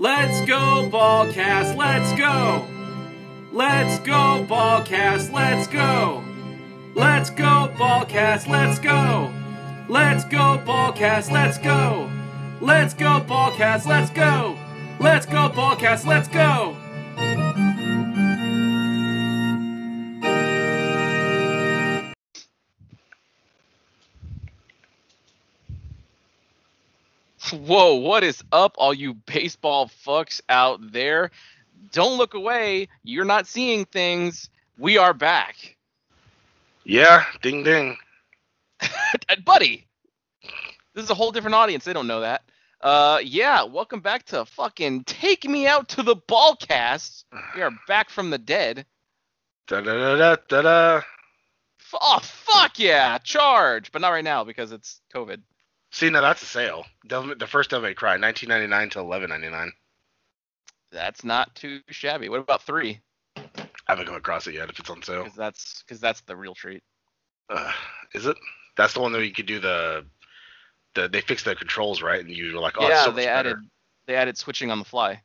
Let's go, Ballcast. Let's go. Let's go, Ballcast. Let's go. Let's go, Ballcast. Let's go. Let's go, Ballcast. Let's go. Let's go, Ballcast. Let's go. Let's go, Ballcast. Let's go. Whoa, what is up, all you baseball fucks out there? Don't look away. You're not seeing things. We are back. Yeah, ding ding. Buddy, this is a whole different audience. They don't know that. Uh, yeah, welcome back to fucking Take Me Out to the Ballcast. We are back from the dead. Da da da da da da. Oh, fuck yeah, charge. But not right now because it's COVID. See, now that's a sale. Devil, the first Devil May Cry, 1999 to 11.99. That's not too shabby. What about three? I haven't come across it yet. If it's on sale, Because that's because that's the real treat. uh, is it? That's the one that you could do the, the they fixed the controls right, and you were like, oh, it's yeah, so they better. added they added switching on the fly.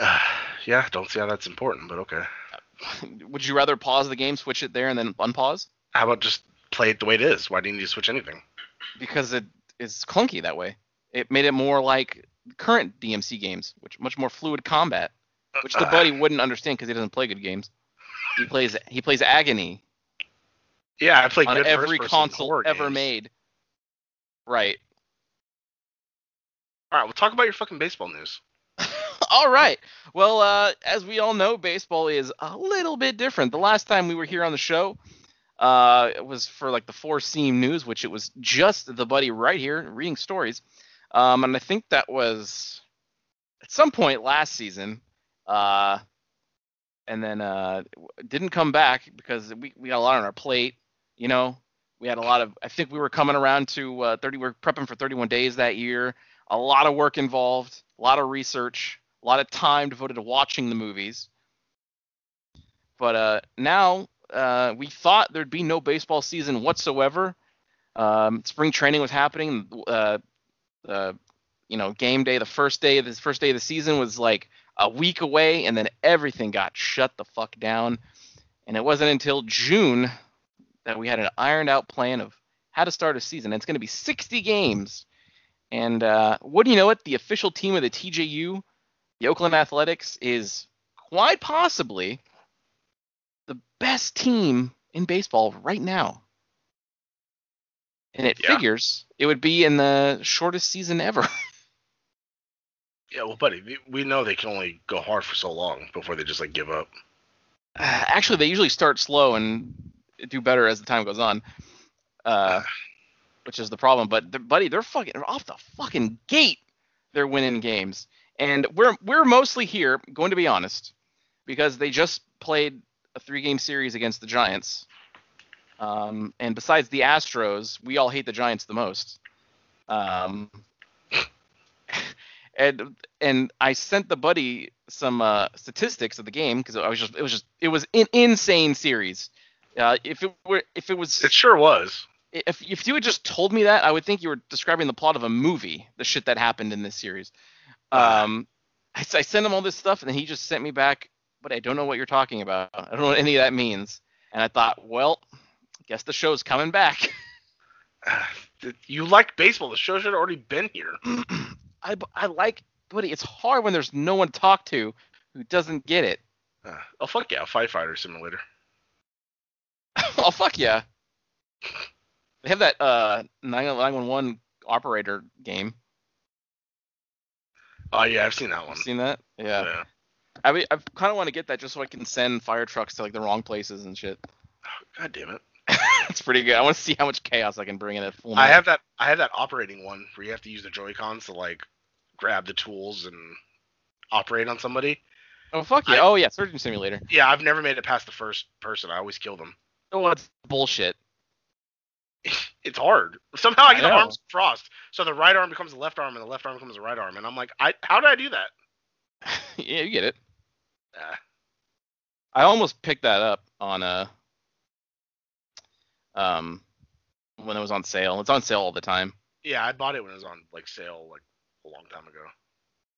Uh, yeah, don't see how that's important, but okay. Would you rather pause the game, switch it there, and then unpause? How about just play it the way it is? Why do you need to switch anything? Because it is clunky that way. It made it more like current DMC games, which much more fluid combat, which the Uh, buddy wouldn't understand because he doesn't play good games. He plays he plays Agony Yeah, I played on every console ever games. made. Right. All right, well, talk about your fucking baseball news. all right. Well, uh, as we all know, baseball is a little bit different. The last time we were here on the show, uh, it was for like the four seam news, which it was just the buddy right here reading stories. Um, and I think that was at some point last season. Uh, and then uh, didn't come back because we, we got a lot on our plate. You know, we had a lot of. I think we were coming around to uh, 30. We are prepping for 31 days that year. A lot of work involved, a lot of research, a lot of time devoted to watching the movies. But uh, now uh, we thought there'd be no baseball season whatsoever. Um, spring training was happening. Uh, uh, you know, game day, the first day, the first day of the season was like a week away, and then everything got shut the fuck down. And it wasn't until June that we had an ironed out plan of how to start a season. It's going to be 60 games. And uh, what do you know it? The official team of the TJU, the Oakland Athletics, is quite possibly the best team in baseball right now. And it Yeah. figures it would be in the shortest season ever. Yeah, well, buddy, we- we know they can only go hard for so long before they just like give up. Actually, they usually start slow and do better as the time goes on, uh, which is the problem. But buddy, they're fucking they're off the fucking gate. They're winning games, and we're we're mostly here, going to be honest, because they just played a three-game series against the Giants. Um, and besides the Astros, we all hate the Giants the most. Um, and and I sent the buddy some uh, statistics of the game because I was just it was just it was an insane series. Uh, if it were if it was It sure was. if if you had just told me that, I would think you were describing the plot of a movie. The shit that happened in this series. Um, I, I sent him all this stuff, and then he just sent me back, but I don't know what you're talking about. I don't know what any of that means. And I thought, well, guess the show's coming back. You like baseball. The show should have already been here. I I like, buddy. It's hard when there's no one to talk to who doesn't get it. Uh, oh fuck yeah, firefighter simulator. oh fuck yeah. They have that uh 911 operator game. Oh yeah, I've seen that one. You seen that? Yeah. Yeah. I mean, I kind of want to get that just so I can send fire trucks to like the wrong places and shit. God damn it. it's pretty good. I want to see how much chaos I can bring in at full. I net. have that. I have that operating one where you have to use the Joy Cons to like grab the tools and operate on somebody. Oh fuck yeah! I- oh yeah, Surgeon Simulator. Yeah, I've never made it past the first person. I always kill them. Oh, that's bullshit. It's hard. Somehow I I get the arms crossed, so the right arm becomes the left arm, and the left arm becomes the right arm, and I'm like, I how did I do that? yeah, you get it. Uh, I almost picked that up on a um when it was on sale. It's on sale all the time. yeah, I bought it when it was on like sale like a long time ago.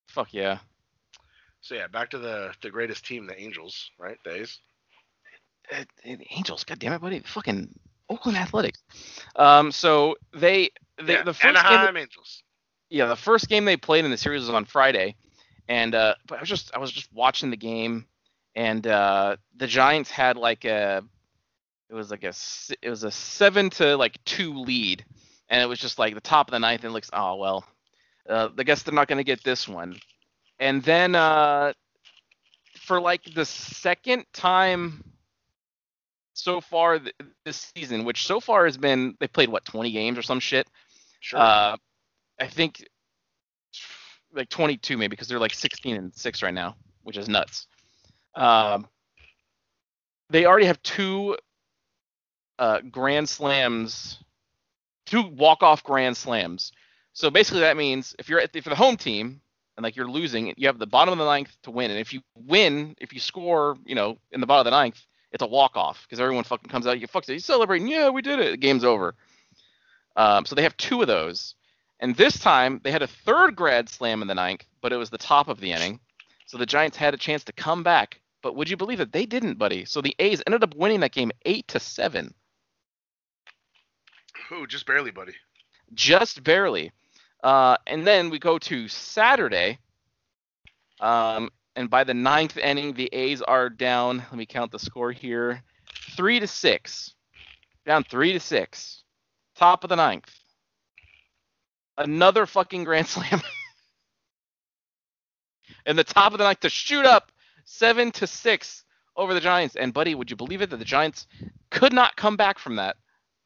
Fuck yeah. So yeah, back to the the greatest team, the Angels, right? Days. Uh, the Angels, god damn it, buddy. Fucking Oakland Athletics. Um, so they, they yeah, the first game, Anaheim Angels. yeah, the first game they played in the series was on Friday, and uh, but I was just I was just watching the game, and uh, the Giants had like a, it was like a it was a seven to like two lead, and it was just like the top of the ninth, and it looks oh well, uh, I guess they're not gonna get this one, and then uh, for like the second time so far th- this season, which so far has been they played what 20 games or some shit. Sure. Uh, I think like 22 maybe because they're like 16 and six right now, which is nuts. Um, they already have two uh, grand slams, two walk-off grand slams. So basically, that means if you're at the, the home team and like you're losing, you have the bottom of the ninth to win, and if you win, if you score, you know, in the bottom of the ninth, it's a walk-off because everyone fucking comes out, you fucks it, you celebrating, yeah, we did it, the game's over. Um, so they have two of those. And this time they had a third grand slam in the ninth, but it was the top of the inning. So the Giants had a chance to come back. But would you believe it? They didn't, buddy. So the A's ended up winning that game eight to seven, Ooh, just barely, buddy. just barely. Uh, and then we go to Saturday. Um, and by the ninth inning, the A's are down. Let me count the score here: three to six. Down three to six. Top of the ninth. Another fucking grand slam. in the top of the ninth to shoot up seven to six over the Giants. And buddy, would you believe it that the Giants could not come back from that?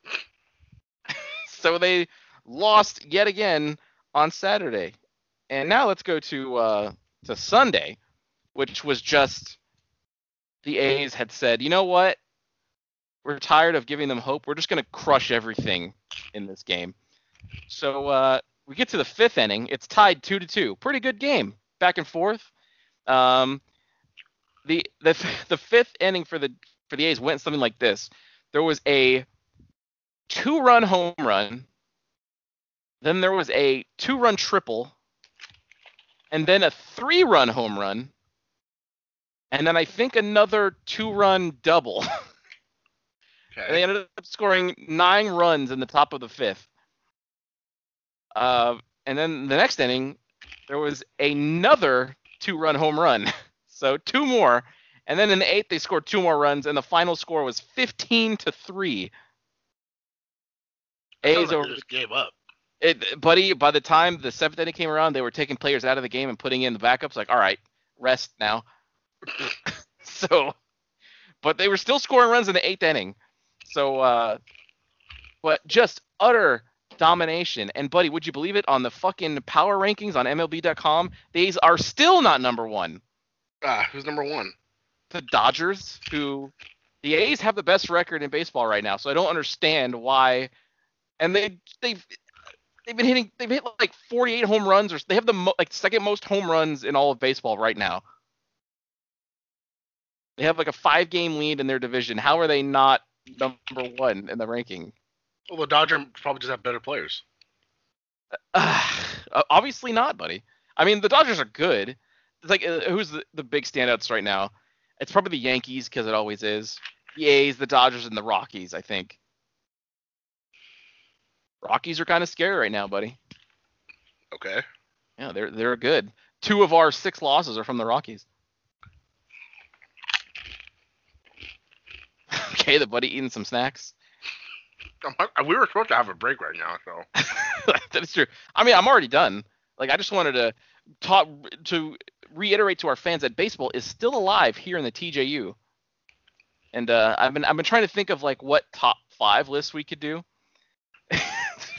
so they lost yet again on Saturday. And now let's go to uh, to Sunday, which was just the A's had said, you know what? We're tired of giving them hope. We're just going to crush everything in this game. So uh, we get to the fifth inning. It's tied two to two. Pretty good game, back and forth. Um, the the the fifth inning for the for the A's went something like this. There was a two-run home run. Then there was a two-run triple, and then a three-run home run, and then I think another two-run double. And they ended up scoring nine runs in the top of the fifth. Uh, and then the next inning, there was another two-run home run. So two more. And then in the eighth, they scored two more runs, and the final score was 15 to three. A's over. just gave up. It, buddy, by the time the seventh inning came around, they were taking players out of the game and putting in the backups. Like, all right, rest now. so, but they were still scoring runs in the eighth inning. So, uh, but just utter domination. And buddy, would you believe it? On the fucking power rankings on MLB.com, the A's are still not number one. Ah, who's number one? The Dodgers, who the A's have the best record in baseball right now. So I don't understand why. And they they've they've been hitting they've hit like 48 home runs or they have the mo- like second most home runs in all of baseball right now. They have like a five game lead in their division. How are they not number one in the ranking? Well, the Dodgers probably just have better players. obviously not, buddy. I mean, the Dodgers are good. It's like uh, who's the, the big standouts right now? It's probably the Yankees because it always is. The A's, the Dodgers, and the Rockies. I think. Rockies are kind of scary right now, buddy. Okay. Yeah, they're they're good. Two of our six losses are from the Rockies. okay, the buddy eating some snacks. We were supposed to have a break right now, so that is true. I mean, I'm already done. Like, I just wanted to talk to reiterate to our fans that baseball is still alive here in the TJU. And uh, I've been I've been trying to think of like what top five lists we could do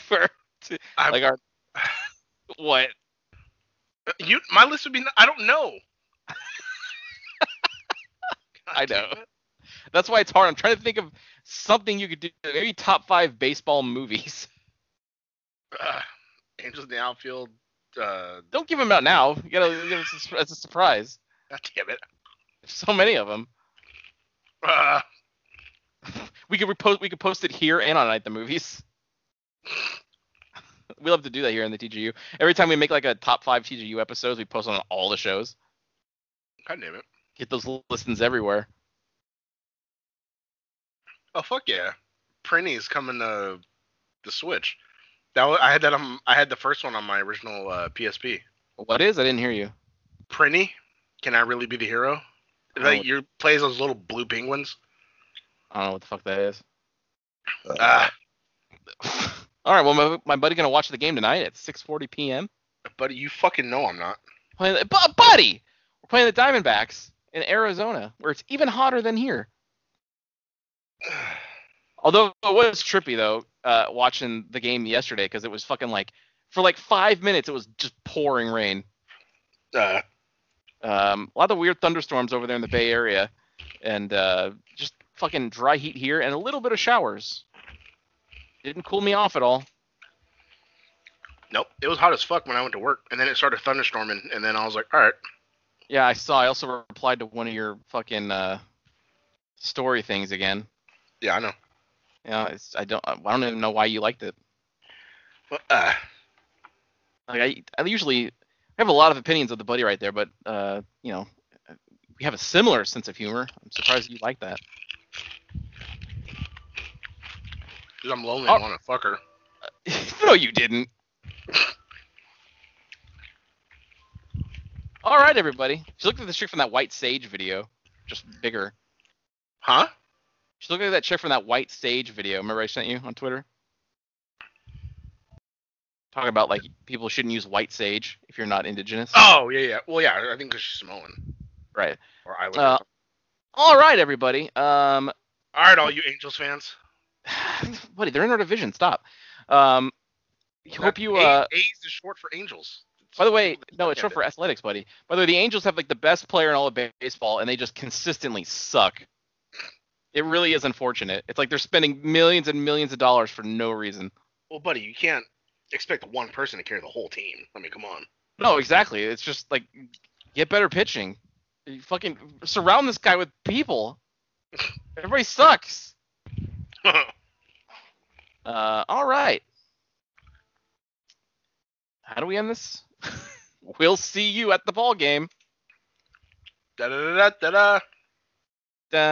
for to, like our what you my list would be. I don't know. I know. That's why it's hard. I'm trying to think of something you could do. Maybe top five baseball movies. Uh, Angels in the outfield. Uh, Don't give them out now. You gotta give us a, as a surprise. God damn it. There's so many of them. Uh, We could repost. We could post it here and on Night the Movies. we love to do that here in the TGU. Every time we make like a top five TGU episodes, we post on all the shows. God damn it. Get those listens everywhere. Oh fuck yeah. Prinny's coming to the Switch. That wa- I had that on I had the first one on my original uh, PSP. What is? I didn't hear you. Prinny, can I really be the hero? Like you plays those little blue penguins. I don't know what the fuck that is. Ah, All right, well, my, my buddy gonna watch the game tonight at 6:40 p.m. Buddy, you fucking know I'm not. Playing the, Bu- buddy, we're playing the Diamondbacks in Arizona, where it's even hotter than here. Although it was trippy though, uh, watching the game yesterday because it was fucking like for like five minutes it was just pouring rain. Uh, Um, a lot of weird thunderstorms over there in the Bay Area, and uh, just fucking dry heat here and a little bit of showers. Didn't cool me off at all. nope. It was hot as fuck when I went to work, and then it started thunderstorming, and then I was like, all right. Yeah, I saw. I also replied to one of your fucking uh, story things again. Yeah, I know. Yeah, it's, I don't. I don't even know why you liked it. But, uh, Like I, I usually have a lot of opinions of the buddy right there, but uh, you know, we have a similar sense of humor. I'm surprised you like that. 'cause I'm lonely Oh. and want to fuck her. no, you didn't. All right, everybody. She looked at the chick from that White Sage video, just bigger. Huh? She looked at that chick from that White Sage video. Remember I sent you on Twitter? Talking about like people shouldn't use white sage if you're not indigenous. Oh yeah, yeah. Well, yeah. I think 'cause she's Samoan Right. or Islander. Uh, all right, everybody. Um, all right, all you Angels fans. buddy, they're in our division. Stop. Um, hope you. Uh, A, A's is short for Angels. by the way, no, it's short for athletics, buddy. By the way, the Angels have like the best player in all of baseball, and they just consistently suck. It really is unfortunate. It's like they're spending millions and millions of dollars for no reason. Well, buddy, you can't expect one person to carry the whole team. I mean, come on. No, exactly. It's just like get better pitching. You fucking surround this guy with people. Everybody sucks. Uh, all right. How do we end this? we'll see you at the ball game. da da da da da. Dun.